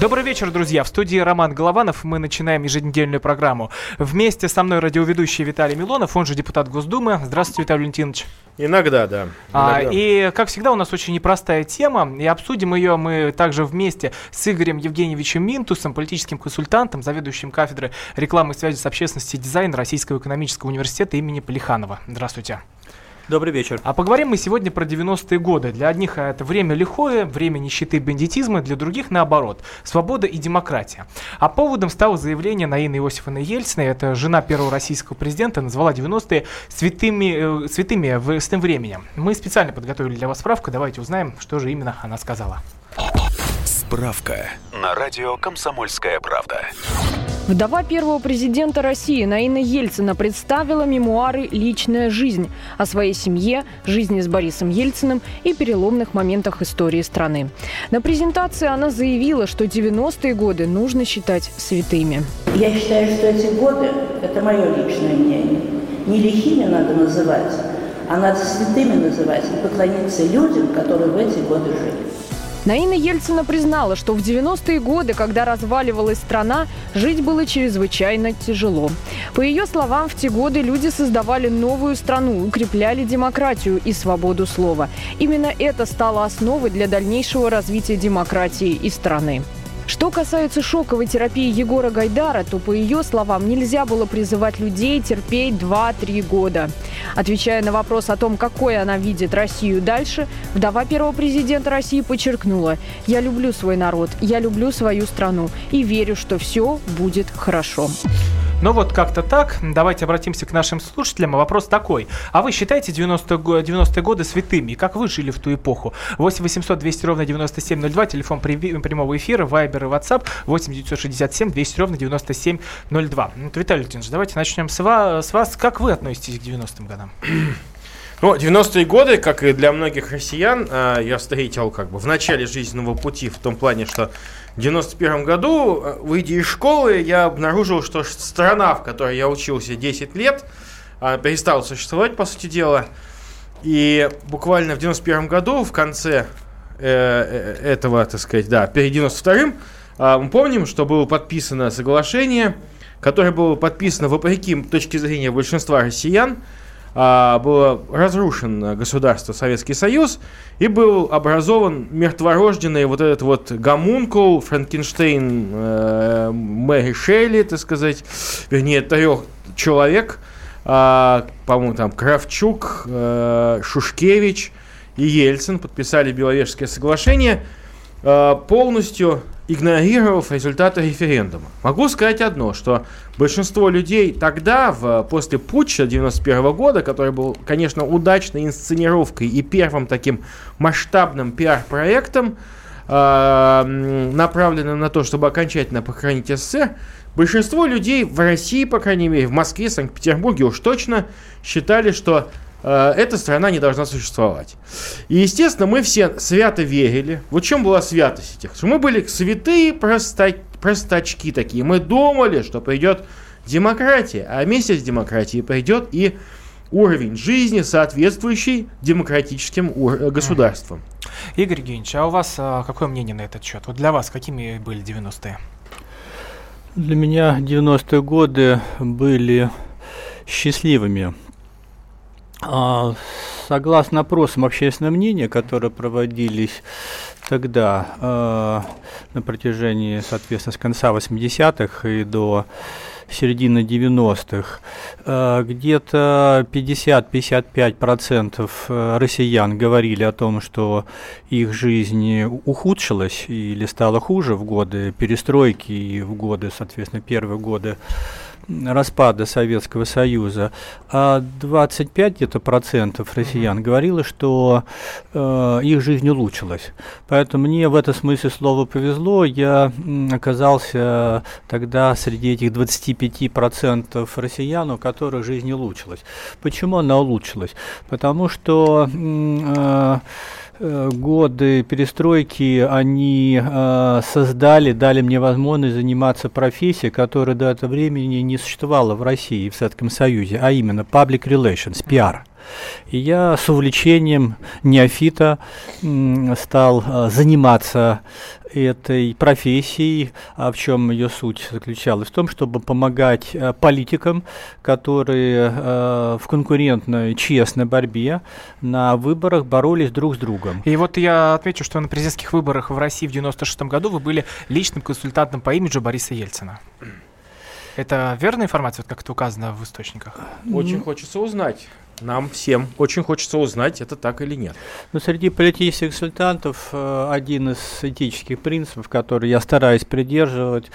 Добрый вечер, друзья. В студии Роман Голованов. Мы начинаем еженедельную программу. Вместе со мной радиоведущий Виталий Милонов, он же депутат Госдумы. Здравствуйте, Виталий Валентинович. Иногда, да. А, и, как всегда, у нас очень непростая тема, и обсудим ее мы также вместе с Игорем Евгеньевичем Минтусом, политическим консультантом, заведующим кафедры рекламы и связи с общественностью и дизайна Российского экономического университета имени Полиханова. Здравствуйте. Добрый вечер. А поговорим мы сегодня про 90-е годы. Для одних это время лихое, время нищеты бандитизма, для других наоборот. Свобода и демократия. А поводом стало заявление Наины Иосифовны Ельциной, это жена первого российского президента, назвала 90-е святыми, э, святыми в, с тем временем. Мы специально подготовили для вас справку, давайте узнаем, что же именно она сказала. Справка на радио «Комсомольская правда». Вдова первого президента России Наина Ельцина представила мемуары «Личная жизнь» о своей семье, жизни с Борисом Ельциным и переломных моментах истории страны. На презентации она заявила, что 90-е годы нужно считать святыми. Я считаю, что эти годы, это мое личное мнение, не лихими надо называть, а надо святыми называть и поклониться людям, которые в эти годы жили. Наина Ельцина признала, что в 90-е годы, когда разваливалась страна, жить было чрезвычайно тяжело. По ее словам, в те годы люди создавали новую страну, укрепляли демократию и свободу слова. Именно это стало основой для дальнейшего развития демократии и страны. Что касается шоковой терапии Егора Гайдара, то, по ее словам, нельзя было призывать людей терпеть 2-3 года. Отвечая на вопрос о том, какой она видит Россию дальше, вдова первого президента России подчеркнула, «Я люблю свой народ, я люблю свою страну и верю, что все будет хорошо». Ну вот как-то так. Давайте обратимся к нашим слушателям. Вопрос такой. А вы считаете 90-е 90 годы святыми? Как вы жили в ту эпоху? 8 800 200 ровно 9702, телефон прямого эфира, вайбер и ватсап 8 967 200 ровно 9702. Ну, Виталий Леонидович, давайте начнем с вас, с вас. Как вы относитесь к 90-м годам? Ну, 90-е годы, как и для многих россиян, а, я встретил как бы в начале жизненного пути в том плане, что в 91 году, а, выйдя из школы, я обнаружил, что страна, в которой я учился 10 лет, перестала существовать, по сути дела. И буквально в 91 году, в конце э, э, этого, так сказать, да, перед 92-м, мы помним, что было подписано соглашение, которое было подписано вопреки точке зрения большинства россиян, а, было разрушен государство Советский Союз и был образован мертворожденный вот этот вот гомункул Франкенштейн э, Мэри Шелли, так сказать, вернее, трех человек, э, по-моему, там Кравчук, э, Шушкевич и Ельцин подписали Беловежское соглашение, э, полностью игнорировав результаты референдума. Могу сказать одно, что большинство людей тогда, в, после путча 91 года, который был, конечно, удачной инсценировкой и первым таким масштабным пиар-проектом, э, направленным на то, чтобы окончательно похоронить СССР, большинство людей в России, по крайней мере, в Москве, Санкт-Петербурге уж точно считали, что эта страна не должна существовать. И, естественно, мы все свято верили. Вот в чем была святость этих? Что мы были святые проста... простачки такие. Мы думали, что придет демократия, а вместе с демократией придет и уровень жизни, соответствующий демократическим ур... государствам. Игорь Евгеньевич, а у вас а, какое мнение на этот счет? Вот для вас какими были 90-е? Для меня 90-е годы были счастливыми согласно опросам общественного мнения, которые проводились тогда э, на протяжении, соответственно, с конца 80-х и до середины 90-х, э, где-то 50-55% россиян говорили о том, что их жизнь ухудшилась или стала хуже в годы перестройки и в годы, соответственно, первые годы распада Советского Союза, а 25 где-то процентов россиян говорило, что э, их жизнь улучшилась. Поэтому мне в этом смысле слово повезло. Я оказался тогда среди этих 25 процентов россиян, у которых жизнь улучшилась. Почему она улучшилась? Потому что э, э, годы перестройки они э, создали, дали мне возможность заниматься профессией, которая до этого времени не существовала в России и в Советском Союзе, а именно public relations, пиар. И я с увлечением неофита стал э, заниматься этой профессией, а в чем ее суть заключалась? В том, чтобы помогать э, политикам, которые э, в конкурентной, честной борьбе на выборах боролись друг с другом. И вот я отмечу, что на президентских выборах в России в 96 году вы были личным консультантом по имиджу Бориса Ельцина. Это верная информация, вот как это указано в источниках? Очень хочется узнать нам всем очень хочется узнать, это так или нет. Ну, среди политических консультантов э, один из этических принципов, который я стараюсь придерживать,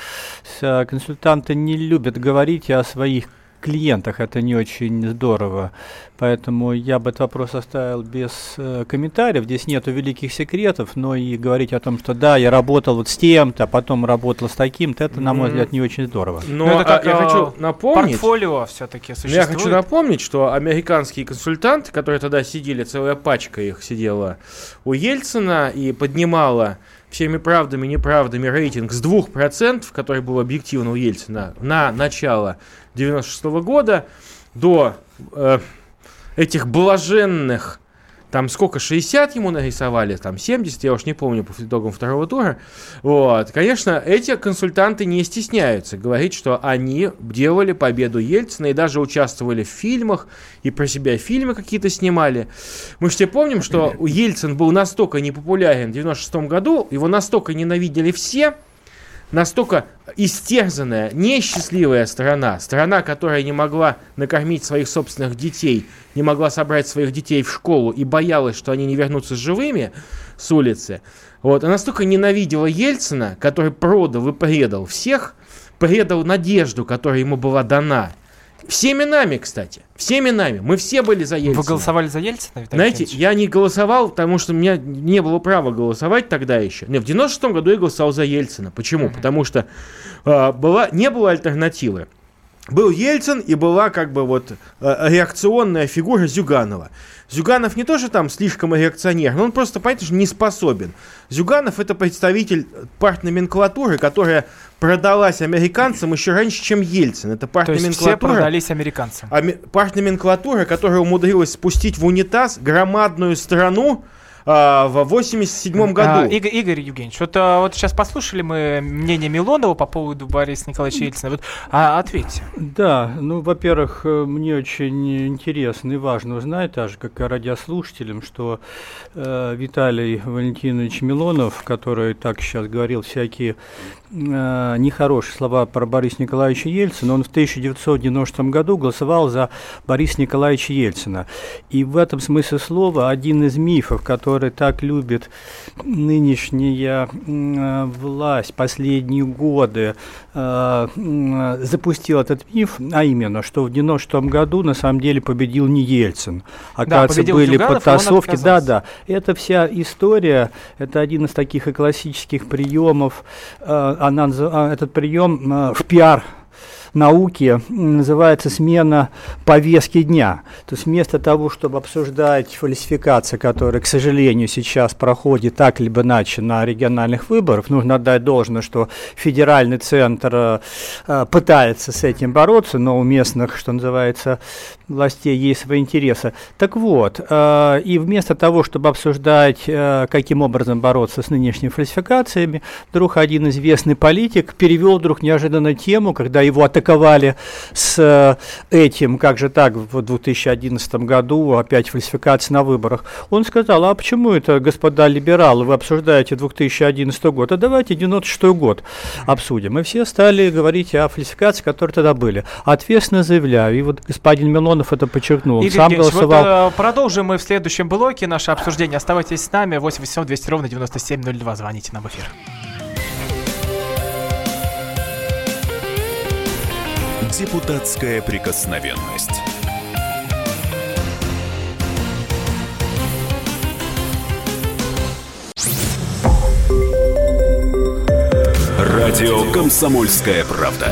консультанты не любят говорить о своих клиентах это не очень здорово. Поэтому я бы этот вопрос оставил без э, комментариев. Здесь нету великих секретов, но и говорить о том, что да, я работал вот с тем-то, а потом работал с таким-то, это, на мой взгляд, не очень здорово. Но, но это как, а, я хочу напомнить... Портфолио все-таки существует. Я хочу напомнить, что американские консультанты, которые тогда сидели, целая пачка их сидела у Ельцина и поднимала всеми правдами и неправдами рейтинг с 2%, который был объективно у Ельцина, на начало 96 -го года, до э, этих блаженных там сколько, 60 ему нарисовали, там 70, я уж не помню по итогам второго тура. Вот. Конечно, эти консультанты не стесняются говорить, что они делали победу Ельцина и даже участвовали в фильмах, и про себя фильмы какие-то снимали. Мы все помним, что Ельцин был настолько непопулярен в 96 году, его настолько ненавидели все, настолько истерзанная, несчастливая страна, страна, которая не могла накормить своих собственных детей, не могла собрать своих детей в школу и боялась, что они не вернутся живыми с улицы, вот, она настолько ненавидела Ельцина, который продал и предал всех, предал надежду, которая ему была дана – Всеми нами, кстати. Всеми нами. Мы все были за Ельцина. Вы голосовали за Ельцина, Виталий Знаете, Ильич? я не голосовал, потому что у меня не было права голосовать тогда еще. Не, в 96-м году я голосовал за Ельцина. Почему? Mm-hmm. Потому что э, была, не было альтернативы. Был Ельцин и была как бы вот э, реакционная фигура Зюганова. Зюганов не то, что там слишком реакционер, но он просто, понимаете, не способен. Зюганов это представитель партноменклатуры, которая продалась американцам еще раньше, чем Ельцин. Это партноменклатура. То есть все продались американцам. Ами- партноменклатура, которая умудрилась спустить в унитаз громадную страну, а, в 87 году. А, Игорь, Игорь Евгеньевич, вот, а, вот сейчас послушали мы мнение Милонова по поводу Бориса Николаевича Ельцина. Вот, а, ответьте. Да, ну, во-первых, э, мне очень интересно и важно узнать, так же, как и радиослушателям, что э, Виталий Валентинович Милонов, который так сейчас говорил всякие э, нехорошие слова про Бориса Николаевича Ельцина, он в 1990 году голосовал за Бориса Николаевича Ельцина. И в этом смысле слова один из мифов, который так любит нынешняя э, власть последние годы, э, э, запустил этот миф, а именно, что в 90 году на самом деле победил не Ельцин. Оказывается, да, были Зюганов, подтасовки. Да, да. Это вся история, это один из таких и классических приемов. Она, этот прием в пиар науки называется смена повестки дня. То есть вместо того, чтобы обсуждать фальсификации, которые, к сожалению, сейчас проходят так либо иначе на региональных выборах, нужно отдать должное, что федеральный центр э, пытается с этим бороться, но у местных, что называется, властей есть свои интересы. Так вот, э, и вместо того, чтобы обсуждать, э, каким образом бороться с нынешними фальсификациями, вдруг один известный политик перевел вдруг неожиданно тему, когда его атаковали с э, этим, как же так, в 2011 году опять фальсификации на выборах. Он сказал, а почему это, господа либералы, вы обсуждаете 2011 год, а давайте 96 год обсудим. И все стали говорить о фальсификации, которые тогда были. Ответственно заявляю, и вот господин Милонов это подчеркнул. Игорь Сам голосовал. Вот, э, продолжим мы в следующем блоке наше обсуждение. Оставайтесь с нами. 8 800 200 ровно 9702. Звоните нам в эфир. Депутатская прикосновенность. Радио «Комсомольская правда».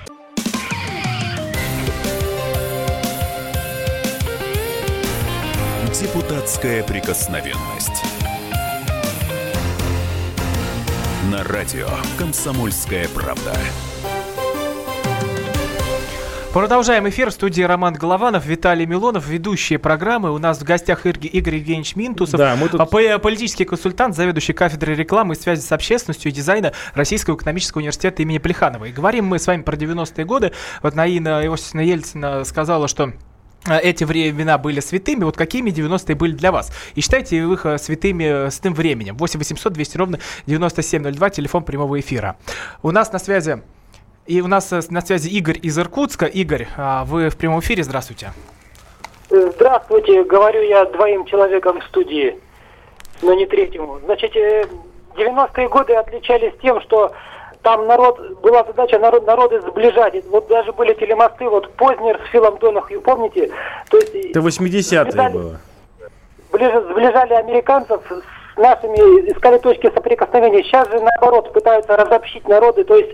Депутатская прикосновенность. На радио «Комсомольская правда». Продолжаем эфир в студии Роман Голованов, Виталий Милонов, ведущие программы. У нас в гостях Игорь, Игорь Евгеньевич Минтусов, Да, мы тут- а, политический консультант, заведующий кафедрой рекламы и связи с общественностью и дизайна Российского экономического университета имени Плеханова. И говорим мы с вами про 90-е годы. Вот Наина Иосифовна Ельцина сказала, что эти времена были святыми, вот какими 90-е были для вас? И считайте их э, святыми э, с тем временем. 8 800 200 ровно 9702, телефон прямого эфира. У нас на связи и у нас э, на связи Игорь из Иркутска. Игорь, а, вы в прямом эфире, здравствуйте. Здравствуйте, говорю я двоим человекам в студии, но не третьему. Значит, э, 90-е годы отличались тем, что там народ, была задача народ, народы сближать. Вот даже были телемосты, вот Познер с Филом Донахью, помните? То есть Это 80-е Сближали- было. ближе- сближали американцев с нашими, искали точки соприкосновения. Сейчас же, наоборот, пытаются разобщить народы. То есть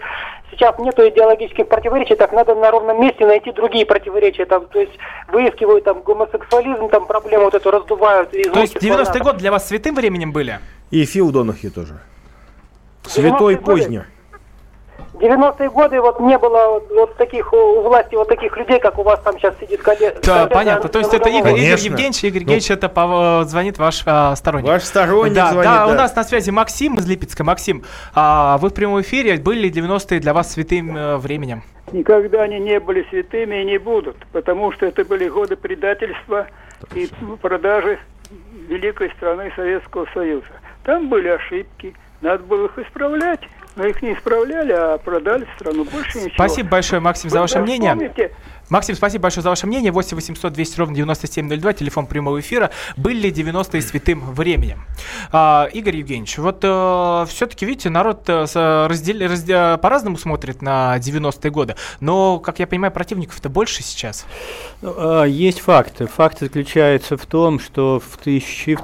сейчас нету идеологических противоречий, так надо на ровном месте найти другие противоречия. Там, то есть выискивают там гомосексуализм, там проблему вот эту раздувают. То есть руки 90-е слона. годы для вас святым временем были? И Фил Донахью тоже. Святой 90-е годы? Познер. 90-е годы вот не было вот, вот таких у у власти вот таких людей, как у вас там сейчас сидит коллега. Да, понятно. То есть это Игорь, Игорь. Евгеньевич. Игорь Ну. Евгеньевич, это по- звонит ваш а, сторонник. Ваш сторонник да, звонит, да, у да. нас на связи Максим из Липецка. Максим, а, вы в прямом эфире. Были ли 90-е для вас святым э, временем? Никогда они не были святыми и не будут, потому что это были годы предательства и продажи великой страны Советского Союза. Там были ошибки, надо было их исправлять, но их не исправляли, а продали страну. Больше ничего. Спасибо большое, Максим, за ваше мнение. Максим, спасибо большое за ваше мнение. 8 800 200 ровно 9702, телефон прямого эфира. Были ли 90-е святым временем? А, Игорь Евгеньевич, вот все-таки, видите, народ э, с- раздел- разде- по-разному смотрит на 90-е годы, но, как я понимаю, противников-то больше сейчас. Ну, а, Есть факты. Факт заключается в том, что в, тысячи- в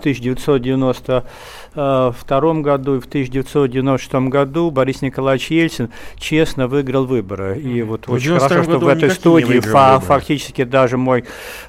1992 году и в 1996 году Борис Николаевич Ельцин честно выиграл выборы. И вот В очень 92 хорошо, что в этой студии фа- фактически даже мой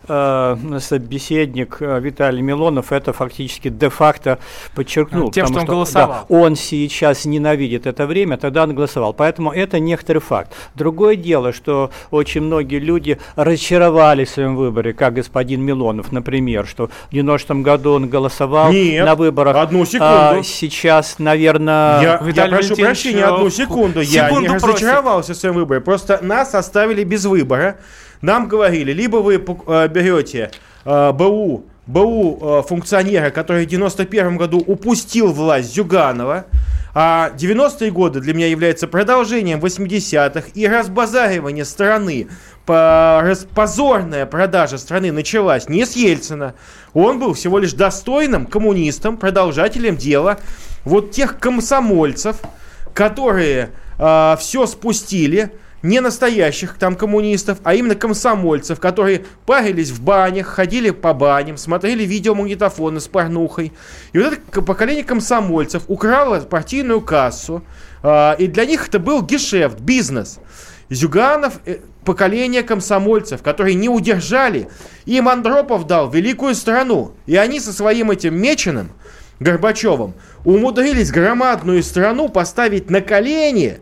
э, собеседник э, Виталий Милонов это фактически де-факто подчеркнул. Ну, тем, потому что он голосовал. да, он сейчас ненавидит это время, тогда он голосовал. Поэтому это некоторый факт. Другое дело, что очень многие люди разочаровались в своем выборе, как господин Милонов, например, что в 90 году он голосовал Нет, на выборах. одну секунду. А сейчас, наверное... Я, Виталий я прошу прощения, э, одну секунду. Я не секунду просит. разочаровался в своем выборе. Просто нас оставили без выбора. Нам говорили, либо вы э, берете э, БУ, БУ э, функционера, который в 91 году упустил власть Зюганова, а 90-е годы для меня являются продолжением 80-х и разбазаривание страны. Позорная продажа страны началась не с Ельцина. Он был всего лишь достойным коммунистом, продолжателем дела вот тех комсомольцев, которые все спустили, не настоящих там коммунистов, а именно комсомольцев, которые парились в банях, ходили по баням, смотрели видеомагнитофоны с порнухой. И вот это поколение комсомольцев украло партийную кассу, а, и для них это был гешефт, бизнес. Зюганов э, поколение комсомольцев, которые не удержали. Им Андропов дал великую страну. И они со своим этим меченым Горбачевым умудрились громадную страну поставить на колени,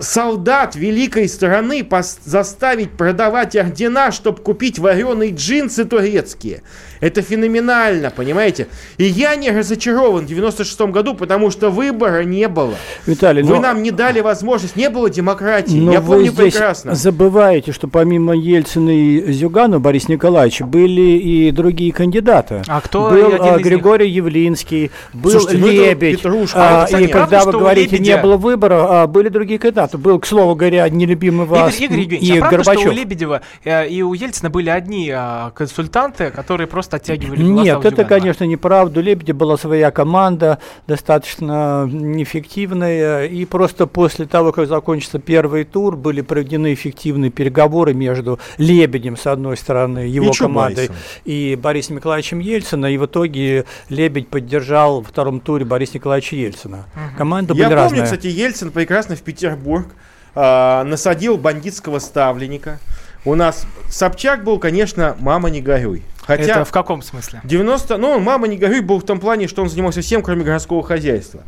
солдат великой страны заставить продавать ордена, чтобы купить вареные джинсы турецкие. Это феноменально, понимаете? И я не разочарован в 96 году, потому что выбора не было. Виталий, Вы но- нам не дали возможность, не было демократии. Но я вы помню здесь прекрасно. забываете, что помимо Ельцина и Зюганова Бориса Николаевича были и другие кандидаты. А кто был один а, из них? Григорий Явлинский, был Слушайте, ну Лебедь. Петрушка. а, и когда вы говорите, Лебедя- не было выбора, а, были другие кандидаты. Кандидатов. Был, к слову говоря, нелюбимый вас Игорь, Игорь Евгеньевич, и а правда, Горбачев. что у Лебедева э, и у Ельцина были одни а, консультанты, которые просто оттягивали голоса Нет, это, Зюганова? конечно, неправда. У Лебедя была своя команда, достаточно неэффективная. И просто после того, как закончился первый тур, были проведены эффективные переговоры между Лебедем, с одной стороны, его И командой, и Борисом Николаевичем Ельцином. И в итоге Лебедь поддержал во втором туре Бориса Николаевича Ельцина. Команды Я были помню, разные. кстати, Ельцин прекрасно в Петербург а, насадил бандитского ставленника. У нас Собчак был, конечно, мама не горюй. Хотя Это в каком смысле? 90, ну, мама не горюй был в том плане, что он занимался всем, кроме городского хозяйства.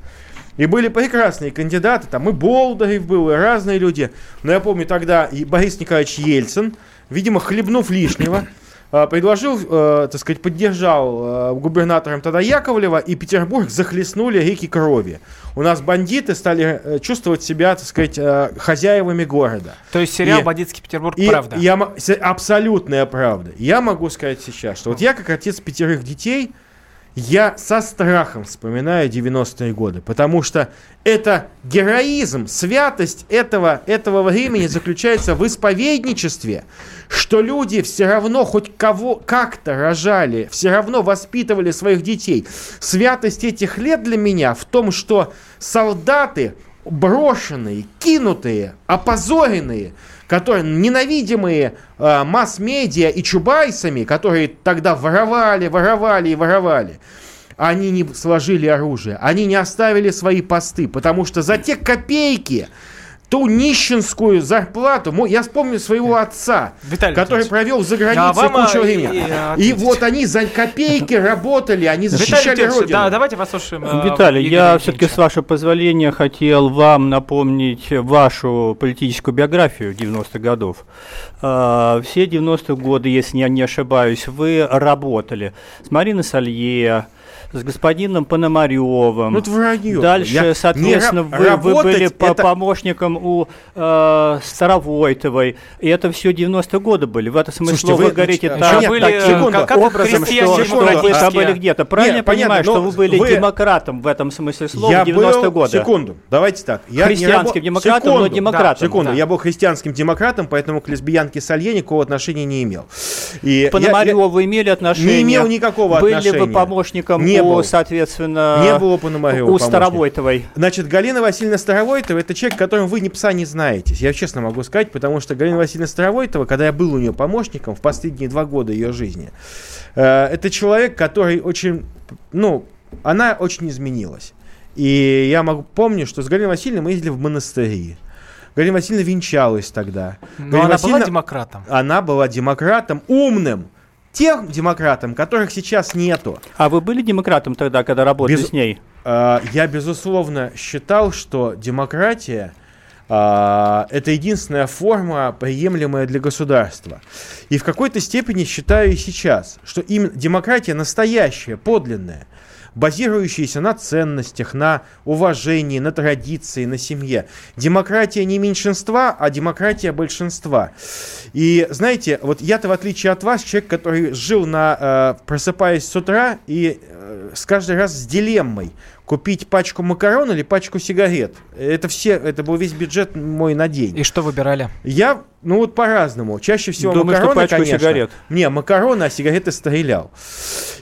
И были прекрасные кандидаты, там и Болдырев был, и разные люди. Но я помню тогда и Борис Николаевич Ельцин, видимо, хлебнув лишнего, предложил, э, так сказать, поддержал э, губернатором тогда Яковлева, и Петербург захлестнули реки крови. У нас бандиты стали э, чувствовать себя, так сказать, э, хозяевами города. То есть сериал И- «Бандитский Петербург» И правда? Я, абсолютная правда. Я могу сказать сейчас, что вот я как отец пятерых детей, я со страхом вспоминаю 90-е годы, потому что это героизм, святость этого, этого времени заключается в исповедничестве, что люди все равно хоть кого как-то рожали, все равно воспитывали своих детей. Святость этих лет для меня в том, что солдаты брошенные, кинутые, опозоренные, которые ненавидимые э, масс-медиа и чубайсами, которые тогда воровали, воровали и воровали, они не сложили оружие, они не оставили свои посты, потому что за те копейки, ту нищенскую зарплату, я вспомню своего отца, Виталий который Леонидович, провел за а границей вам, кучу а, времени. и- и, И, вот они за копейки работали, они Виталий защищали Леонидович, родину. да, давайте послушаем. э, Виталий, Игоря я все-таки, с вашего позволения, хотел вам напомнить вашу политическую биографию 90-х годов. А, Все 90-е годы, если я не ошибаюсь, вы работали с Мариной Салье, с господином Пономаревым. Ну, это вранье. Дальше, Я- соответственно, не вы, вы были это- помощником у э, Старовойтовой. И это все 90-е годы были. В этом смысле Слушайте, вы, вы, говорите так, Что Нет, были, так, секунду. как, как образом, что секунду, вы демократические. были где-то. Правильно Не, я понимаю, понятно, что но вы были вы- демократом в этом смысле слова я в 90-е был, годы? секунду, давайте так. Я не Христианским рабо- демократом, но Секунду, демократом. Секунду, Да. я был христианским демократом, поэтому к лесбиянке Салье никакого отношения не имел. И я- Пономареву вы имели отношение? Не имел никакого Были отношения. вы помощником Не у, был. соответственно, Не было Пономарева у помощника. Старовойтовой? Значит, Галина Васильевна Старовойтова это человек, которым вы ни пса не знаете. Я честно могу сказать, потому что Галина Васильевна Старовойтова, когда я был у нее помощником в последние два года ее жизни, э, это человек, который очень, ну, она очень изменилась. И я могу помню, что с Галиной Васильевной мы ездили в монастыри. Галина Васильевна венчалась тогда. Но Галина она была Васильевна- демократом. Она была демократом, умным. Тем демократом, которых сейчас нету. А вы были демократом тогда, когда работали Без- с ней? А, Я, безусловно, считал, что демократия а, это единственная форма, приемлемая для государства. И в какой-то степени считаю и сейчас, что именно демократия настоящая, подлинная, базирующаяся на ценностях, на уважении, на традиции, на семье. Демократия не меньшинства, а демократия большинства. И знаете, вот я-то в отличие от вас, человек, который жил на, э, просыпаясь с утра и э, с каждый раз с дилеммой купить пачку макарон или пачку сигарет. Это все, это был весь бюджет мой на день. И что выбирали? Я, ну вот по-разному. Чаще всего Думаю, что макароны, пачку конечно. сигарет. Не, макароны, а сигареты стрелял.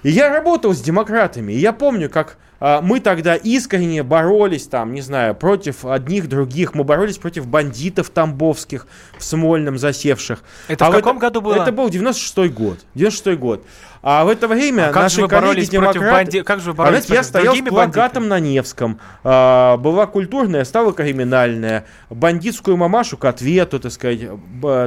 И я работал с демократами. И я помню, как а, мы тогда искренне боролись там, не знаю, против одних, других. Мы боролись против бандитов тамбовских в Смольном засевших. Это в А каком году было? Это был 96-й год. 96-й год. А в это время А как наши же вы коллеги демократы... банди- как же вы А боролись знаете, я стоял с плакатом на Невском. А, была культурная, стала криминальная. Бандитскую мамашу к ответу, так сказать.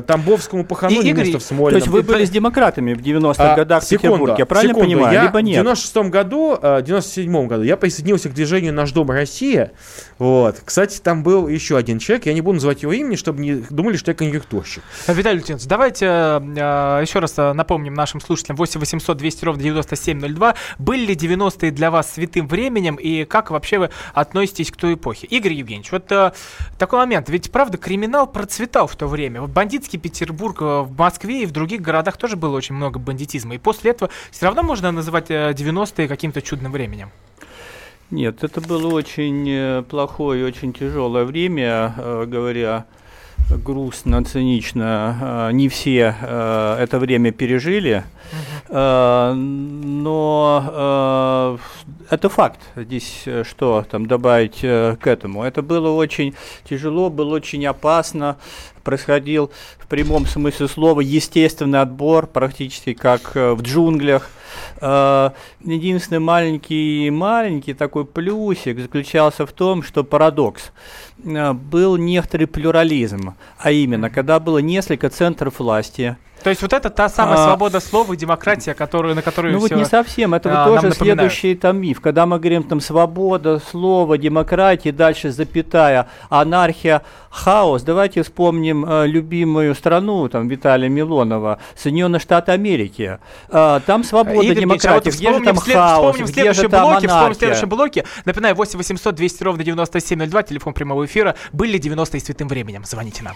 Тамбовскому пахану И, Игорь, место в То Смольном. есть вы были с демократами в 90-х А, годах в секунду, Петербурге, я правильно секунду. понимаю? Я Либо В нет? 96 году, э, 97 году я присоединился к движению «Наш дом Россия». Вот. Кстати, там был еще один человек, я не буду называть его имени, чтобы не думали, что я конъюнктурщик. А, Виталий Лютинц, давайте э, э, еще раз э, напомним нашим слушателям 8 800 200 ровно 9702. Были ли 90-е для вас святым временем и как вообще вы относитесь к той эпохе? Игорь Евгеньевич, вот э, такой момент. Ведь, правда, криминал процветал в то время. Вот бандитский Петербург э, в Москве и в других городах тоже было очень много бандитизма. И после этого все равно можно называть э, 90-е каким-то чудным временем. Нет, это было очень э, плохое, очень тяжелое время, э, говоря грустно, цинично. Э, не все это время пережили, но это факт. Здесь что там добавить к этому? Это было очень тяжело, было очень опасно. Происходил в прямом смысле слова естественный отбор, практически как в джунглях. Э, единственный маленький, маленький такой плюсик заключался в том, что парадокс. Э, был некоторый плюрализм, а именно, когда было несколько центров власти, то есть вот это та самая а, свобода слова и демократия, которую, на которую Ну вот не совсем, это а, вот тоже следующий там миф. Когда мы говорим там свобода слова, демократия, дальше запятая, анархия, хаос, давайте вспомним э, любимую страну там Виталия Милонова, Соединенные Штаты Америки. Э, там свобода, Игорь демократия, где же там след, хаос, вспомним где же там блоке, Вспомним в следующем блоке. Напоминаю, 8 800 200 ровно 9702, телефон прямого эфира. Были 90-е святым временем. Звоните нам.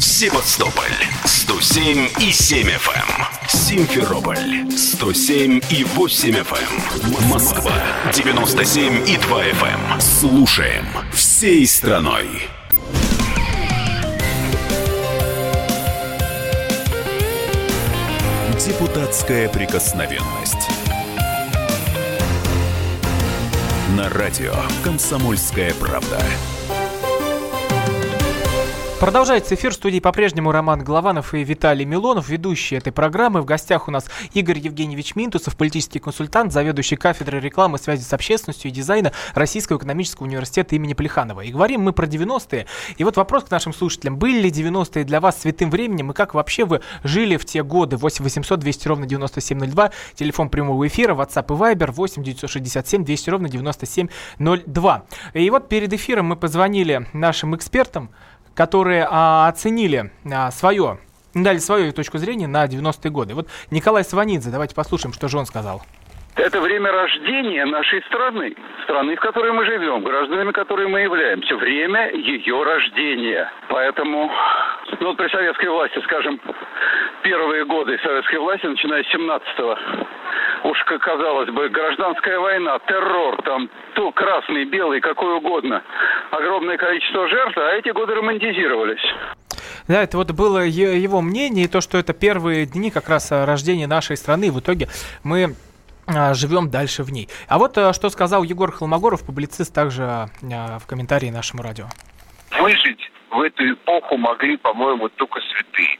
Севастополь 107 и 7 FM. Симферополь 107 и 8 FM. Москва 97 и 2 FM. Слушаем всей страной. Депутатская прикосновенность. На радио «Комсомольская правда». Продолжается эфир студии по-прежнему Роман Голованов и Виталий Милонов, ведущие этой программы. В гостях у нас Игорь Евгеньевич Минтусов, политический консультант, заведующий кафедрой рекламы, связи с общественностью и дизайна Российского экономического университета имени Плеханова. И говорим мы про 90-е. И вот вопрос к нашим слушателям. Были ли 90-е для вас святым временем и как вообще вы жили в те годы? 8 800 200 ровно 9702, телефон прямого эфира, WhatsApp и Viber 8 967 200 ровно 9702. И вот перед эфиром мы позвонили нашим экспертам, которые а, оценили а, свое, дали свою точку зрения на 90-е годы. Вот Николай Сванидзе, давайте послушаем, что же он сказал. Это время рождения нашей страны, страны, в которой мы живем, гражданами которой мы являемся. Время ее рождения. Поэтому, ну вот при советской власти, скажем, первые годы советской власти, начиная с 17-го, уж, казалось бы, гражданская война, террор, там, то красный, белый, какой угодно, огромное количество жертв, а эти годы романтизировались. Да, это вот было его мнение, и то, что это первые дни как раз рождения нашей страны. В итоге мы а, живем дальше в ней. А вот а, что сказал Егор Холмогоров, публицист, также а, в комментарии нашему радио. Выжить в эту эпоху могли, по-моему, только святые.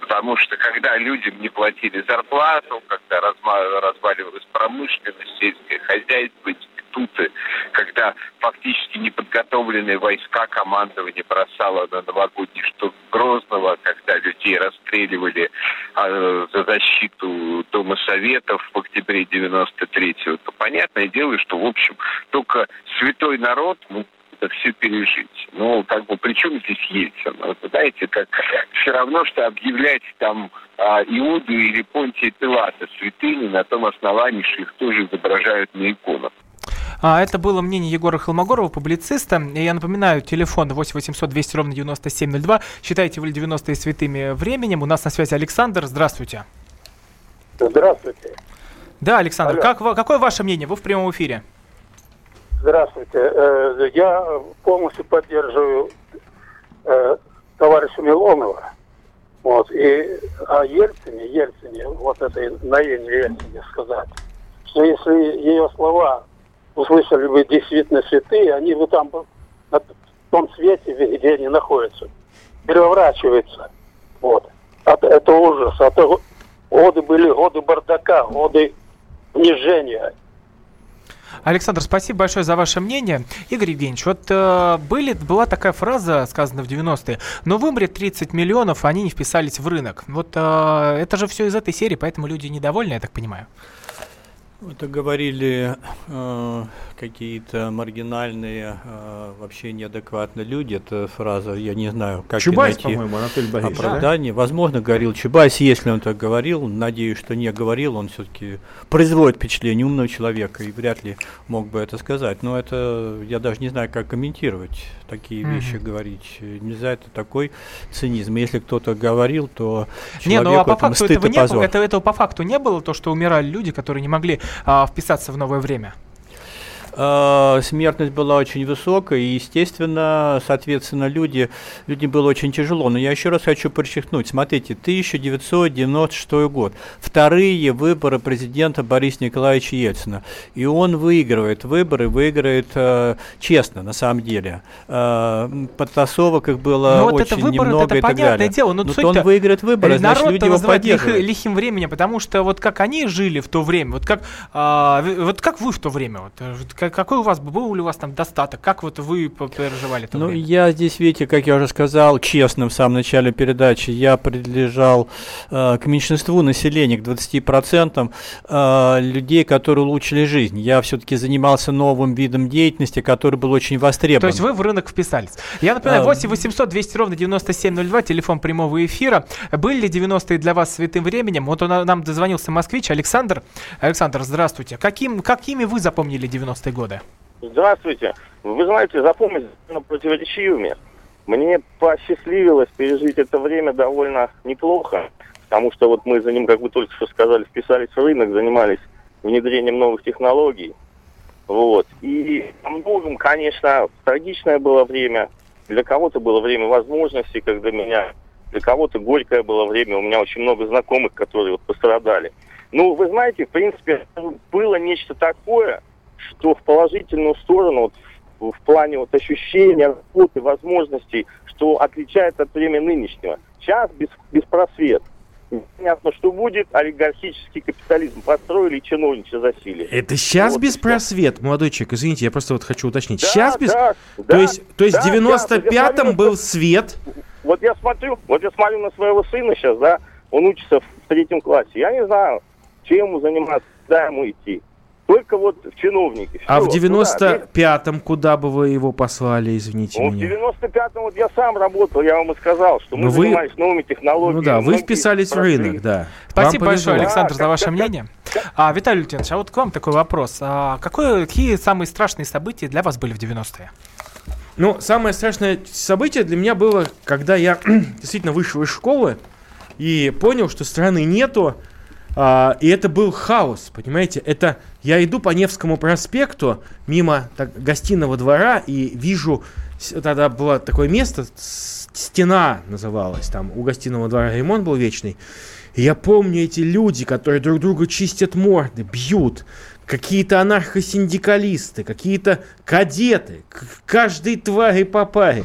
Потому что когда людям не платили зарплату, когда разваливалась промышленность, сельское хозяйство, институты, когда фактически неподготовленные войска командование бросало на новогодний штурм Грозного, когда людей расстреливали э, за защиту Дома Советов в октябре 93-го, то понятное дело, что, в общем, только святой народ ну, это все пережить. Ну, как бы, при чем здесь Ельцин? Вот, знаете, как все равно, что объявлять там а, Иуду или Понтия Пилата святыни на том основании, что их тоже изображают на иконах. А, это было мнение Егора Холмогорова, публициста. Я напоминаю, телефон 8 800 200 ровно 9702. Считайте вы 90-е святыми временем. У нас на связи Александр. Здравствуйте. Здравствуйте. Да, Александр, как, какое ваше мнение? Вы в прямом эфире. Здравствуйте. Э, я полностью поддерживаю э, товарища Милонова. Вот. И о Ельцине, Ельцине, вот этой Наине Ельцине сказать, что если ее слова услышали бы действительно святые, они бы там на том свете, где они находятся, переворачиваются. Вот. Это, это ужас. Это годы были годы бардака, годы унижения. Александр, спасибо большое за ваше мнение. Игорь Евгеньевич, вот э, были, была такая фраза, сказана в 90-е, но вымрет 30 миллионов, они не вписались в рынок. Вот э, это же все из этой серии, поэтому люди недовольны, я так понимаю. Это говорили э, какие-то маргинальные, э, вообще неадекватные люди. Это фраза, я не знаю, как Чубайс, найти по-моему, Анатолий Борисович, да? оправдание. Возможно, говорил Чубайс, если он так говорил. Надеюсь, что не говорил. Он все-таки производит впечатление умного человека и вряд ли мог бы это сказать. Но это я даже не знаю, как комментировать такие Мгм. вещи говорить. Нельзя это такой цинизм. Если кто-то говорил, то Не, ну а по это факту этого не было, это, этого по факту не было, то, что умирали люди, которые не могли а, вписаться в новое время. Э, смертность была очень высокая, и, естественно, соответственно, люди, людям было очень тяжело. Но я еще раз хочу подчеркнуть, смотрите, 1996 год, вторые выборы президента Бориса Николаевича Ельцина, и он выигрывает выборы, выиграет э, честно, на самом деле. Э, подтасовок их было Ну вот очень это выборы, немного это и так далее. дело, но Но суть-то- он выиграет выборы, значит, Народ люди его называют лих- поддерживают. лихим временем, потому что вот как они жили в то время, вот как, вы- вот как вы в то время, вот, э, вот ка- какой у вас был ли у вас там достаток, как вот вы переживали Ну, время? я здесь, видите, как я уже сказал, честно в самом начале передачи, я принадлежал э, к меньшинству населения, к 20% э, людей, которые улучшили жизнь. Я все-таки занимался новым видом деятельности, который был очень востребован. То есть вы в рынок вписались. Я напоминаю, А, 8 800 200 ровно 9702, телефон прямого эфира. Были ли 90-е для вас святым временем? Вот он, а, нам дозвонился москвич Александр. Александр, здравствуйте. Каким, какими вы запомнили 90-е годы? Здравствуйте. Вы знаете, запомнить довольно противоречивыми. Мне посчастливилось пережить это время довольно неплохо, потому что вот мы за ним, как вы только что сказали, вписались в рынок, занимались внедрением новых технологий. Вот. И во многом, конечно, трагичное было время. Для кого-то было время возможностей, как для меня. Для кого-то горькое было время. У меня очень много знакомых, которые вот пострадали. Ну, вы знаете, в принципе, было нечто такое, что в положительную сторону, вот, в, плане вот ощущения, работы, возможностей, что отличает от времени нынешнего. Сейчас без, беспросвет. Понятно, что будет, олигархический капитализм построили чиновничье засилие. Это сейчас Вот без и всё. просвет, молодой человек, извините, я просто вот хочу уточнить. Да, сейчас без... да, то да, есть, то есть да, в 95-м да, был свет, Вот я смотрю, вот я смотрю на своего сына сейчас, да, он учится в третьем классе. Я не знаю, чем ему заниматься, куда ему идти. Только вот в чиновники. а в Всё, куда? 95-м куда бы вы его послали, извините Ну, в меня? 95-м вот я сам работал, я вам и сказал, что мы Ну, вы- занимались новыми технологиями. Ну да, вы вписались в рынок, да. Спасибо большое. Александр, за Да, ваше как- мнение. А, Виталий Лютинович, а вот к вам такой вопрос. А какое, какие самые страшные события для вас были в 90-е? Ну, самое страшное событие для меня было, когда я действительно вышел из школы и понял, что страны нету, а, и это был хаос, понимаете? Это я иду по Невскому проспекту мимо так, гостиного двора и вижу, тогда было такое место, стена называлась, там у гостиного двора ремонт был вечный. И я помню эти люди, которые друг другу чистят морды, бьют, какие-то анархосиндикалисты, какие-то кадеты, каждый твари по паре.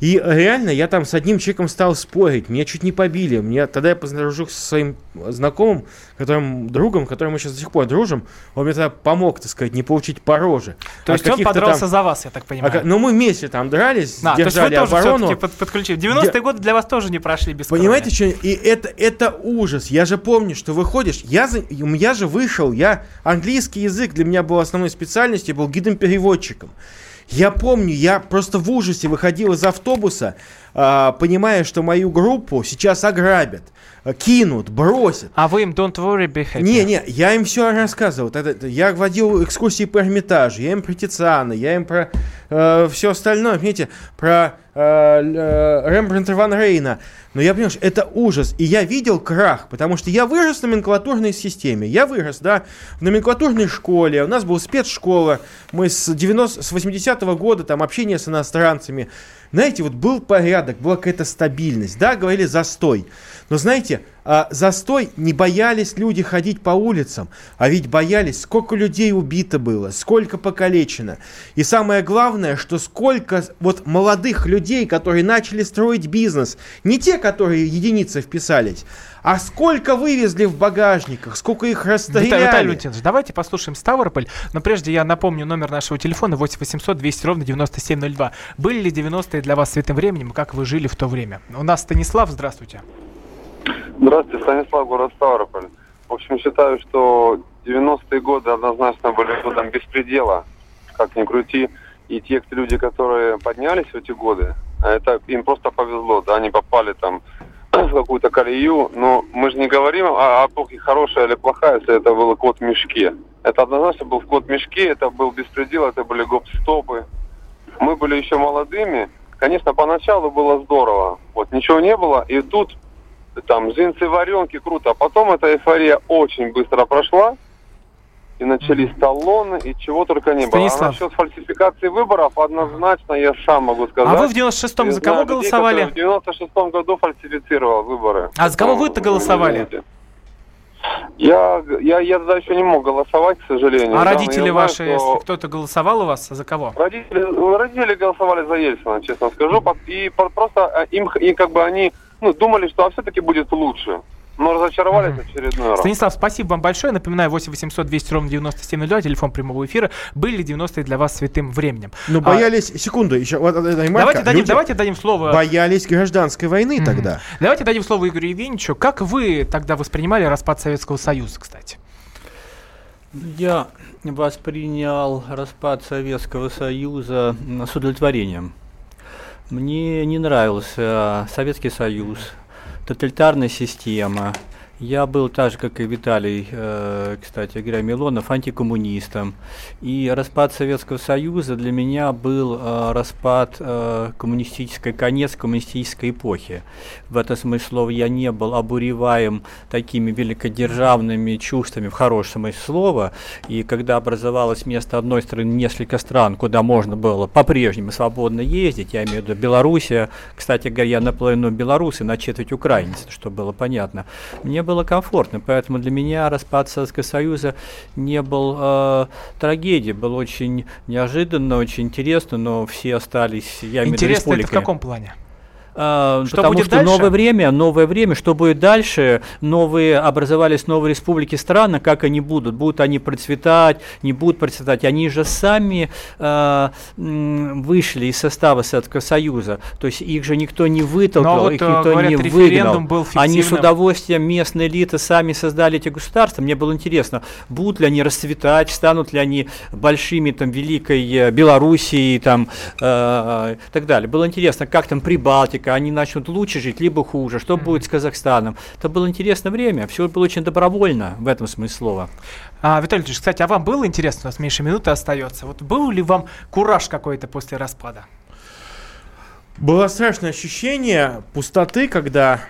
И реально, я там с одним человеком стал спорить, меня чуть не побили. Мне, тогда я познакомился со своим знакомым, которым, другом, которым мы сейчас до сих пор дружим. Он мне тогда помог, так сказать, не получить по роже. То От есть он подрался там- за вас, я так а понимаю. ка- ну, мы вместе там дрались, А, то есть вы держали тоже оборону. под, подключили. 90-е годы для вас тоже не прошли без крови. Понимаете, что? И это, это ужас. Я же помню, что выходишь. Я, за- я же вышел, я английский язык для меня был основной специальностью, я был гидом-переводчиком. Я помню, я просто в ужасе выходил из автобуса, понимая, что мою группу сейчас ограбят, а, кинут, бросят. А вы им don't worry, be happy. Не, не, я им все рассказывал. Это- Я водил экскурсии по Эрмитажу, я им про Тициана, я им про все остальное, понимаете, про э, э, Рембрандта Ван Рейна. Но я понимаю, что это ужас. И я видел крах, потому что я вырос в номенклатурной системе. Я вырос, да, в номенклатурной школе. У нас была спецшкола. Мы с, 90, с 80-го года, там, общение с иностранцами. Знаете, вот был порядок, была какая-то стабильность. Да, говорили застой. Но знаете, а, застой не боялись люди ходить по улицам, а ведь боялись, сколько людей убито было, сколько покалечено. И самое главное, что сколько вот молодых людей, которые начали строить бизнес, не те, которые единицы вписались, а сколько вывезли в багажниках, сколько их расстреляли. Виталий, Виталий Валентинович, давайте послушаем Ставрополь. Но прежде я напомню номер нашего телефона 8 800 200 ровно 9702. Были ли 90-е для вас святым временем, как вы жили в то время? У нас Станислав, здравствуйте. Здравствуйте, Станислав, город Ставрополь. В общем, считаю, что 90-е годы однозначно были годом беспредела, как ни крути. И те люди, которые поднялись в эти годы, это им просто повезло, да, они попали там в какую-то колею, но мы же не говорим о, о эпохе хорошая или плохая, если это был кот в мешке. Это однозначно был кот в мешке, это был беспредел, это были гоп-стопы. Мы были еще молодыми. Конечно, поначалу было здорово. Вот ничего не было, и тут там джинсы, варенки, круто. А потом эта эйфория очень быстро прошла, и начались талоны, и чего только не было. Станислав. А насчет фальсификации выборов, однозначно я сам могу сказать. А вы в 96-м Я за кого людей, голосовали? которые В 96-м году фальсифицировал выборы. А за кого Ну, вы-то голосовали? извините. Я, я, я тогда еще не мог голосовать, к сожалению. А Да, но родители знаю, ваши, что если кто-то голосовал у вас, за кого? Родители, родители голосовали за Ельцина, честно скажу. И просто э, им, и как бы они ну, думали, что а все-таки будет лучше. Но разочаровались очередной раз. Станислав, спасибо вам большое. Напоминаю, 8 800 200 ровно 9702, телефон прямого эфира. Были 90-е для вас святым временем. Ну, А, боялись, секунду, еще, вот, э, э, Марка, давайте, дадим, люди давайте дадим слово... боялись гражданской войны Мгм. тогда. Давайте дадим слово Игорю Евгеньевичу. Как вы тогда воспринимали распад Советского Союза, кстати? Я воспринял распад Советского Союза с удовлетворением. Мне не нравился Советский Союз, тоталитарная система. Я был так же, как и Виталий, э, кстати говоря, Милонов, антикоммунистом. И распад Советского Союза для меня был э, распад э, коммунистической, конец коммунистической эпохи. В этом смысле слова я не был обуреваем такими великодержавными чувствами в хорошем смысле слова. И когда образовалось вместо одной страны несколько стран, куда можно было по-прежнему свободно ездить, я имею в виду Белоруссия, кстати говоря, я наполовину белорус и на четверть украинец, чтобы было понятно, мне было комфортно, поэтому для меня распад Советского Союза не был э, трагедией, был очень неожиданно, очень интересно, но все остались, я Интересно, это в каком плане? А, Что потому будет что дальше? новое время, новое время, что будет дальше, новые образовались новые республики страны, как они будут, будут они процветать, не будут процветать, они же сами м, вышли из состава Советского Союза, то есть их же никто не вытолкал, Но вот, их э, никто говорят, не выгнал, был они с удовольствием местные элиты сами создали эти государства, мне было интересно, будут ли они расцветать, станут ли они большими там великой э, Белоруссией там э, и так далее. Было интересно, как там Прибалтика, они начнут лучше жить, либо хуже, что будет с Казахстаном. Это было интересное время, все было очень добровольно в этом смысле слова. А, Виталий Ильич, кстати, а вам было интересно, у нас меньше минуты остается. Вот был ли вам кураж какой-то после распада? Было страшное ощущение пустоты, когда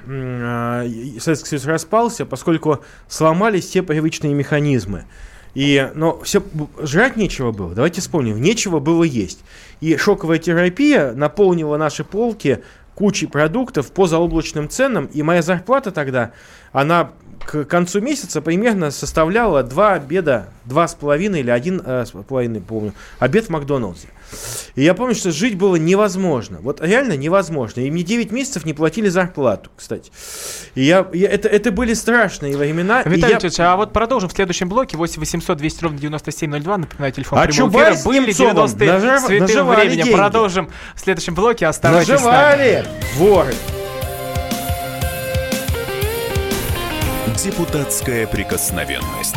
и- Советский Союз распался, поскольку сломались все привычные механизмы. И, но все, жрать нечего было. Давайте вспомним, нечего было есть. И шоковая терапия наполнила наши полки кучей продуктов по заоблачным ценам. И моя зарплата тогда, она к концу месяца примерно составляла два обеда, два с половиной или один э, с половиной, помню, обед в Макдональдсе. И я помню, что жить было невозможно. Вот реально невозможно. И мне 9 месяцев не платили зарплату, кстати. И я, я- это, это были страшные времена. Виталий я- Ильич, а вот продолжим в следующем блоке. 8 800 200 ровно 9702. Напоминаю, телефон А прямого эфира. Были Немцовым 90-е нажав- святым наживали временем. деньги. Продолжим в следующем блоке. Оставайтесь с нами. Наживали воры. Депутатская прикосновенность.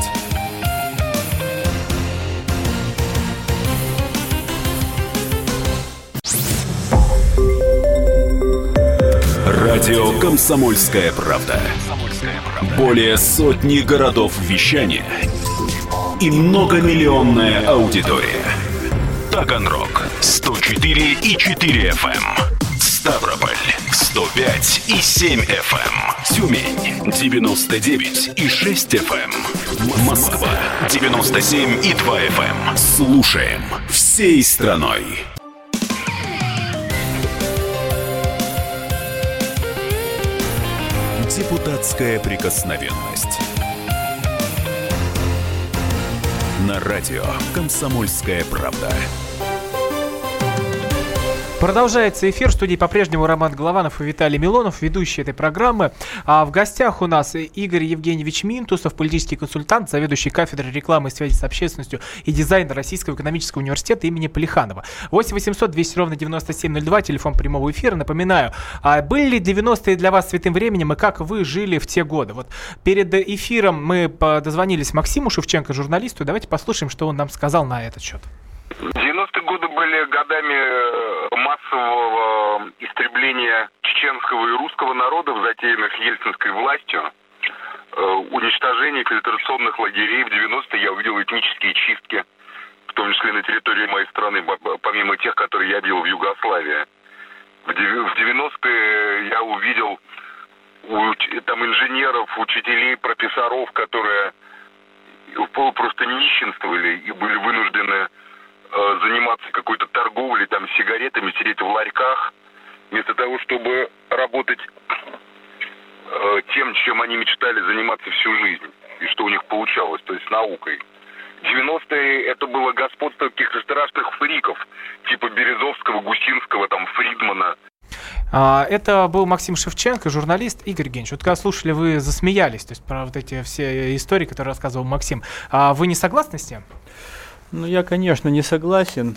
Радио «Комсомольская правда». Более сотни городов вещания и многомиллионная аудитория. Таганрог 104 и 4 FM. Ставрополь 105 и 7 FM. Тюмень 99 и 6 FM. Москва 97 и 2 FM. Слушаем всей страной. Депутатская прикосновенность. На радио «Комсомольская правда». Продолжается эфир. В студии по-прежнему Роман Голованов и Виталий Милонов, ведущие этой программы. А в гостях у нас Игорь Евгеньевич Минтусов, политический консультант, заведующий кафедрой рекламы и связи с общественностью и дизайна Российского экономического университета имени Плеханова. 8 800 200 ровно 9702, телефон прямого эфира. Напоминаю, а были ли 90-е для вас святым временем и как вы жили в те годы? Вот перед эфиром мы дозвонились Максиму Шевченко, журналисту. Давайте послушаем, что он нам сказал на этот счет. 90-е годы были годами э, массового истребления чеченского и русского народов, затеянных ельцинской властью, э, уничтожение фильтрационных лагерей. В 90-е я увидел этнические чистки, в том числе на территории моей страны, помимо тех, которые я видел в Югославии. В 90-е я увидел там инженеров, учителей, профессоров, которые просто нищенствовали и были вынуждены Э, заниматься какой-то торговлей, там, сигаретами, сидеть в ларьках, вместо того, чтобы работать э, тем, чем они мечтали заниматься всю жизнь, и что у них получалось, то есть наукой. 90-е это было господство каких-то страшных фриков, типа Березовского, Гусинского, там, Фридмана. А, это был Максим Шевченко, журналист Игорь Генч. Вот когда слушали, вы засмеялись, то есть про вот эти все истории, которые рассказывал Максим. А вы не согласны с тем? Ну, я, конечно, не согласен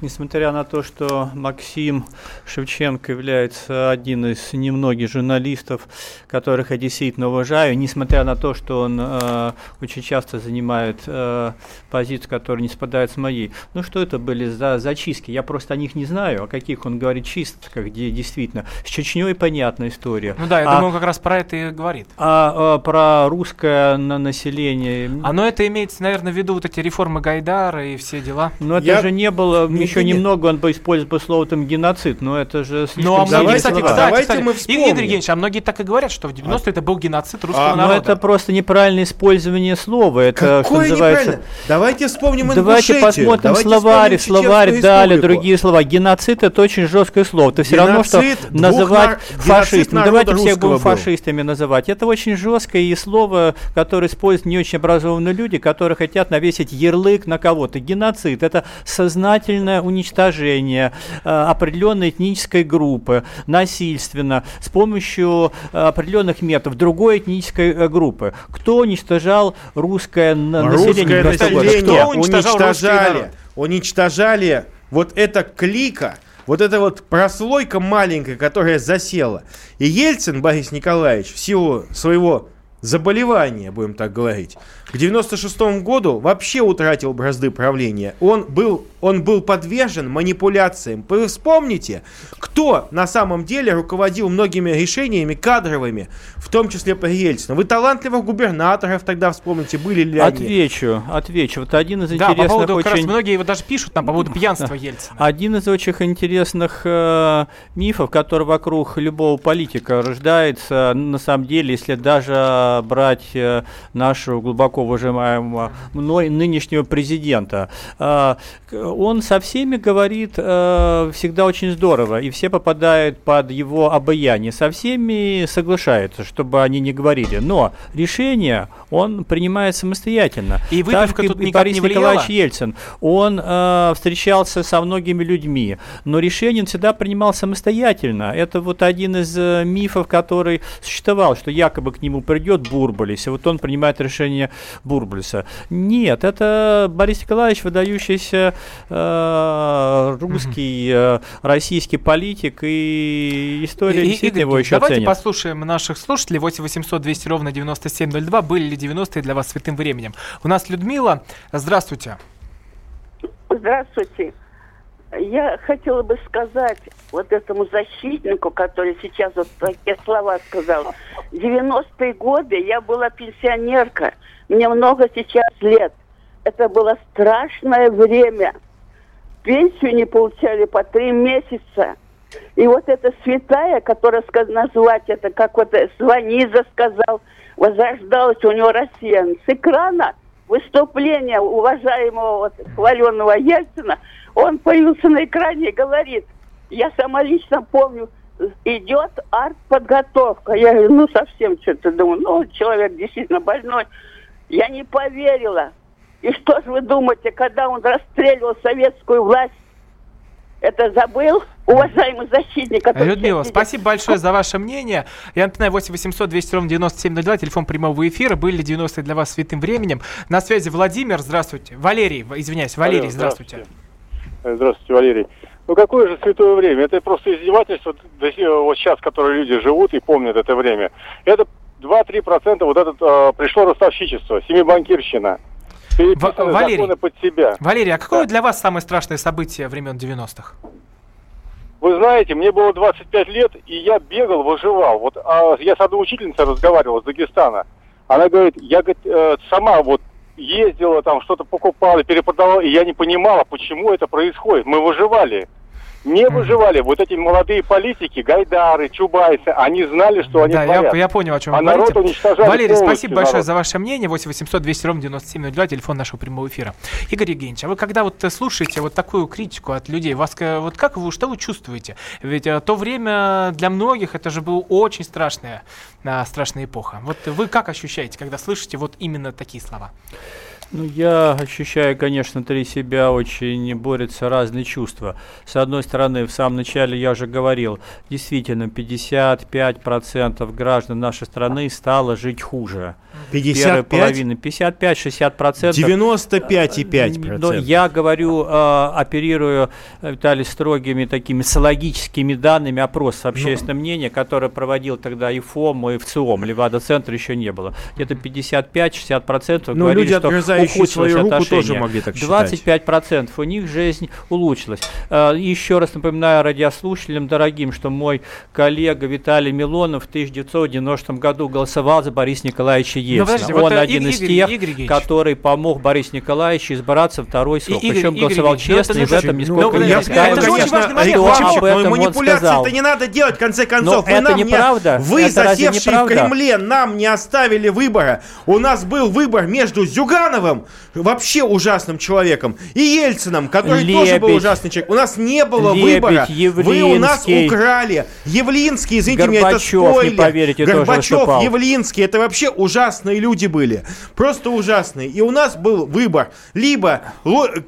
несмотря на то, что Максим Шевченко является один из немногих журналистов, которых я действительно уважаю, несмотря на то, что он э, очень часто занимает э, позицию, которая не спадает с моей. Ну что это были за зачистки? Я просто о них не знаю, о каких он говорит чистках, где действительно с Чечней понятная история. Ну да, я а, думаю, как раз про это и говорит. А, а про русское на население. А но это имеется, наверное, в виду вот эти реформы Гайдара и все дела. Но это я... же не было еще нет. немного, он бы использовал бы слово там геноцид, но это же слишком... Ну, а многие, кстати, кстати, Давайте кстати, мы вспомним. Игорь Евгеньевич, а многие так и говорят, что в 90-е а. это был геноцид русского а, народа. Но это просто неправильное использование слова. Это, Какое что называется... Давайте вспомним Давайте посмотрим Давайте словарь, словарь дали, другие слова. Геноцид это очень жесткое слово. Это все равно, что называть фашистами. Давайте всех будем фашистами называть. Это очень жесткое и слово, которое используют не очень образованные люди, которые хотят навесить ярлык на кого-то. Геноцид это сознательное уничтожение э, определенной этнической группы насильственно с помощью э, определенных методов другой этнической э, группы. Кто уничтожал русское, русское население? Кто уничтожал уничтожали, уничтожали вот это клика, вот эта вот прослойка маленькая, которая засела. И Ельцин Борис Николаевич в силу своего заболевания, будем так говорить, к 96 году вообще утратил бразды правления. Он был, он был подвержен манипуляциям. Вы вспомните, кто на самом деле руководил многими решениями кадровыми, в том числе при Ельцину. Вы талантливых губернаторов тогда вспомните, были ли они? Отвечу, отвечу. Вот один из да, интересных по поводу, очень... как раз многие его даже пишут там, по поводу пьянства Ельцина. Один из очень интересных э, мифов, который вокруг любого политика рождается, на самом деле, если даже брать э, нашу глубоко уважаемого мной нынешнего президента. А, он со всеми говорит э, всегда очень здорово, и все попадают под его обаяние. Со всеми соглашается, чтобы они не говорили. Но решение он принимает самостоятельно. И выпивка так, тут и, никак Борис не влияла? Николаевич Ельцин. Он э, встречался со многими людьми, но решение он всегда принимал самостоятельно. Это вот один из э, мифов, который существовал, что якобы к нему придет Бурбалис, и вот он принимает решение Бурбулиса. Нет, это Борис Николаевич, выдающийся э, русский, э, российский политик, и история и, действительно Игорь, его еще Давайте ценит. послушаем наших слушателей. 8 800 200 ровно 9702. Были ли 90-е для вас святым временем? У нас Людмила. Здравствуйте. Здравствуйте. Я хотела бы сказать вот этому защитнику, который сейчас вот такие слова сказал. 90-е годы я была пенсионерка. Мне много сейчас лет. Это было страшное время. Пенсию не получали по три месяца. И вот эта святая, которая назвать это, как вот Звониза сказал, возрождалась у него Россия. С экрана выступления уважаемого вот, хваленного Ельцина, он появился на экране и говорит, я сама лично помню, идет артподготовка. Я говорю, ну совсем что-то думаю, ну человек действительно больной. Я не поверила. И что же вы думаете, когда он расстреливал советскую власть, Это забыл, уважаемый защитник. который Людмила, сейчас спасибо большое за ваше мнение. Я напоминаю, 8 800 200 ровно 9702, телефон прямого эфира. Были ли 90-е для вас святым временем? На связи Владимир, здравствуйте. Валерий, извиняюсь, Валерий, здравствуйте. Э, Здравствуйте, Валерий. Ну какое же святое время? Это просто издевательство вот сейчас, которые люди живут и помнят это время. Это 2-3% вот этот э, пришло ростовщичество, семибанкирщина. Переписаны Валерий. под себя. Валерий, а какое для вас самое страшное событие времен 90-х? Вы знаете, мне было 25 лет, и я бегал, выживал. Вот а, я с одной учительницей разговаривал из Дагестана. Она говорит, я говорит, э, сама вот ездила, там что-то покупала, перепродавала, и я не понимала, почему это происходит. Мы выживали. Не выживали. Вот эти молодые политики, Гайдары, Чубайсы, они знали, что они Да, я, я понял, о чем а вы народ говорите. Валерий, спасибо большое народ. за ваше мнение. 8 800 200 ровно 9702, телефон нашего прямого эфира. Игорь Евгеньевич, а вы когда вот э, слушаете вот такую критику от людей, вас э, вот как вы, что вы чувствуете? Ведь э, то время для многих это же была очень страшная, страшная эпоха. Вот вы как ощущаете, когда слышите вот именно такие слова? Ну, я ощущаю, конечно, внутри себя очень борются разные чувства. С одной стороны, в самом начале я уже говорил, действительно, 55% граждан нашей страны стало жить хуже. 55? Первая половина. 55-60%. 95,5%. Но я говорю, э, оперирую, Виталий, строгими такими социологическими данными опроса общественного мнения, который проводил тогда и ФОМ, и ВЦИОМ, Левада-центр еще не было. Где-то 55-60% Но говорили, люди, что ухудшилось свою руку, отношение. тоже могли так считать. 25% у них жизнь улучшилась. Э, Еще раз напоминаю радиослушателям дорогим, что мой коллега Виталий Милонов в 1990 году голосовал за Бориса Николаевича Ельцина. подождите, Он вот, один Игорь- из Игорь- тех, Игорь который помог Борису Николаевичу избраться второй срок. Игорь- Причем Игорь голосовал Евгеньевич, ну это честно, и в этом ну, нисколько не это раскаиваюсь. же очень важный момент. Кто Егорчик, об но этом он манипуляции сказал? это не надо делать, в конце концов. Но Вы это нам не- неправда. Вы, Это засевшие в? Кремле, нам не оставили выбора. У нас был выбор между Зюгановым, вообще ужасным человеком, и Ельцином, который тоже был Лебедь. ужасный человек. У нас не было Лебедь, выбора. Вы у нас украли. Явлинский, извините меня, это Горбачев, не спойлер. поверите, тоже Горбачев, выступал. Явлинский, это вообще ужасные люди были. Просто ужасные. И у нас был выбор. Либо,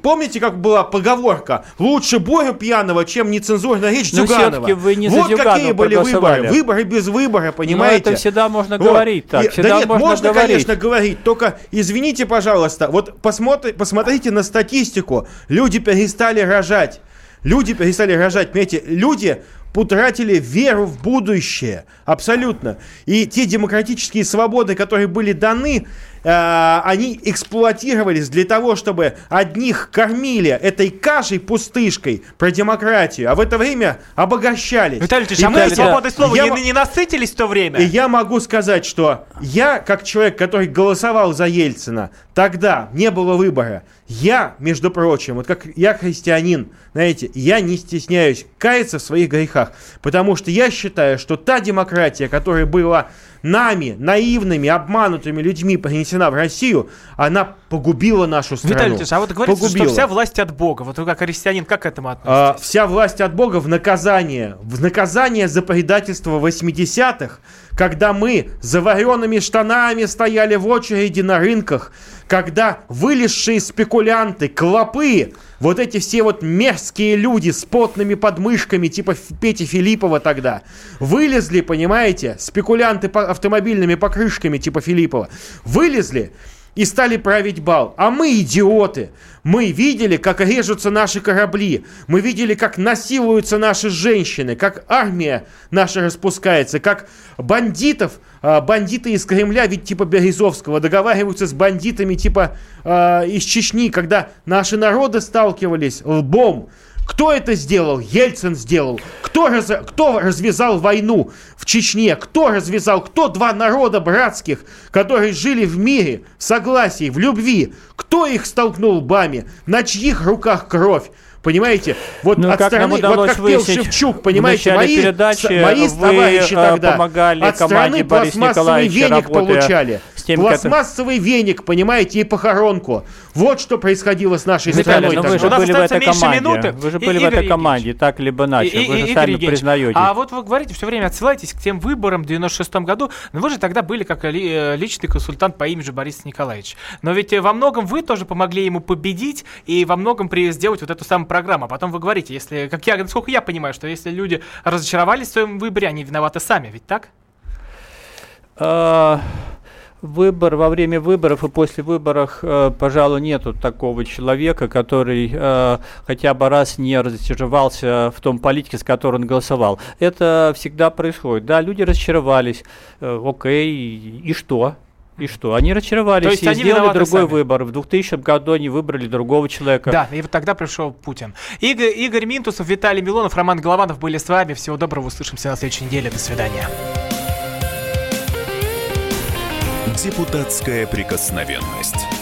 помните, как была поговорка, лучше Борю пьяного, чем нецензурная речь Но Зюганова. вы не вот Зюганова какие были выборы. Выборы без выбора, Но понимаете? это всегда можно Вот. говорить так. Всегда да нет, можно, можно, говорить. конечно, говорить. Только извините, пожалуйста, вот посмотри, посмотрите на статистику. Люди перестали рожать. Люди перестали рожать. Понимаете, люди утратили веру в будущее. Абсолютно. И те демократические свободы, которые были даны, э, они эксплуатировались для того, чтобы одних кормили этой кашей пустышкой про демократию, а в это время обогащались. Виталий Ильич, а мы свободой слова я не насытились в то время? и я могу сказать, что я, как человек, который голосовал за Ельцина, тогда не было выбора. Я, между прочим, вот как я христианин, знаете, я не стесняюсь каяться в своих грехах, потому что я считаю, что та демократия, которая была нами, наивными, обманутыми людьми принесена в Россию, она погубила нашу страну. Виталий Ильич, а вот говорится, Погубила. что вся власть от Бога. Вот вы как христианин, как к этому относитесь? А, вся власть от Бога в наказание. В наказание за предательство 80-х, когда мы заваренными штанами стояли в очереди на рынках, когда вылезшие спекулянты, клопы, вот эти все вот мерзкие люди с потными подмышками, типа Пети Филиппова тогда, вылезли, понимаете, спекулянты по автомобильными покрышками, типа Филиппова, вылезли и стали править бал. А мы идиоты. Мы видели, как режутся наши корабли. Мы видели, как насилуются наши женщины, как армия наша распускается, как бандитов, а, бандиты из Кремля, ведь типа Березовского, договариваются с бандитами типа а, из Чечни, когда наши народы сталкивались лбом. Кто это сделал? Ельцин сделал. Кто, раз- кто развязал войну в Чечне? Кто развязал? Кто два народа братских, которые жили в мире, в согласии, в любви? Кто их столкнул лбами? На чьих руках кровь? Понимаете? Вот Ну, от как нам стороны, вот как пел Шевчук, понимаете, мои, передачи, мои товарищи э, тогда помогали от страны пластмассовый веник работая получали. Теми, которые- пластмассовый веник, понимаете, и похоронку. Вот что происходило с нашей Виталий, страной. ну тогда. вы же У нас были в этой меньше команде. минуты. Вы же И- были в Игорь этой Евгеньевич. команде, так либо иначе. И- Вы и- же Игорь сами Евгеньевич, признаете. А вот вы говорите, все время отсылаетесь к тем выборам в 96 году, но вы же тогда были как э, личный консультант по имени Борис Николаевич. Но ведь э, во многом вы тоже помогли ему победить и во многом при сделать вот эту самую программу. А потом вы говорите, если, как я, насколько я понимаю, что если люди разочаровались в своем выборе, они виноваты сами, ведь так? Выбор во время выборов и после выборов, э, пожалуй, нету такого человека, который э, хотя бы раз не разочаровался в том политике, с которой он голосовал. Это всегда происходит. Да, люди разочаровались. Э, окей, и, что? И что? Они разочаровались То есть и они сделали другой сами. выбор. В 2000 году они выбрали другого человека. Да, и вот тогда пришел Путин. Игорь, Игорь Минтусов, Виталий Милонов, Роман Голованов были с вами. Всего доброго, услышимся на следующей неделе. До свидания. Депутатская прикосновенность.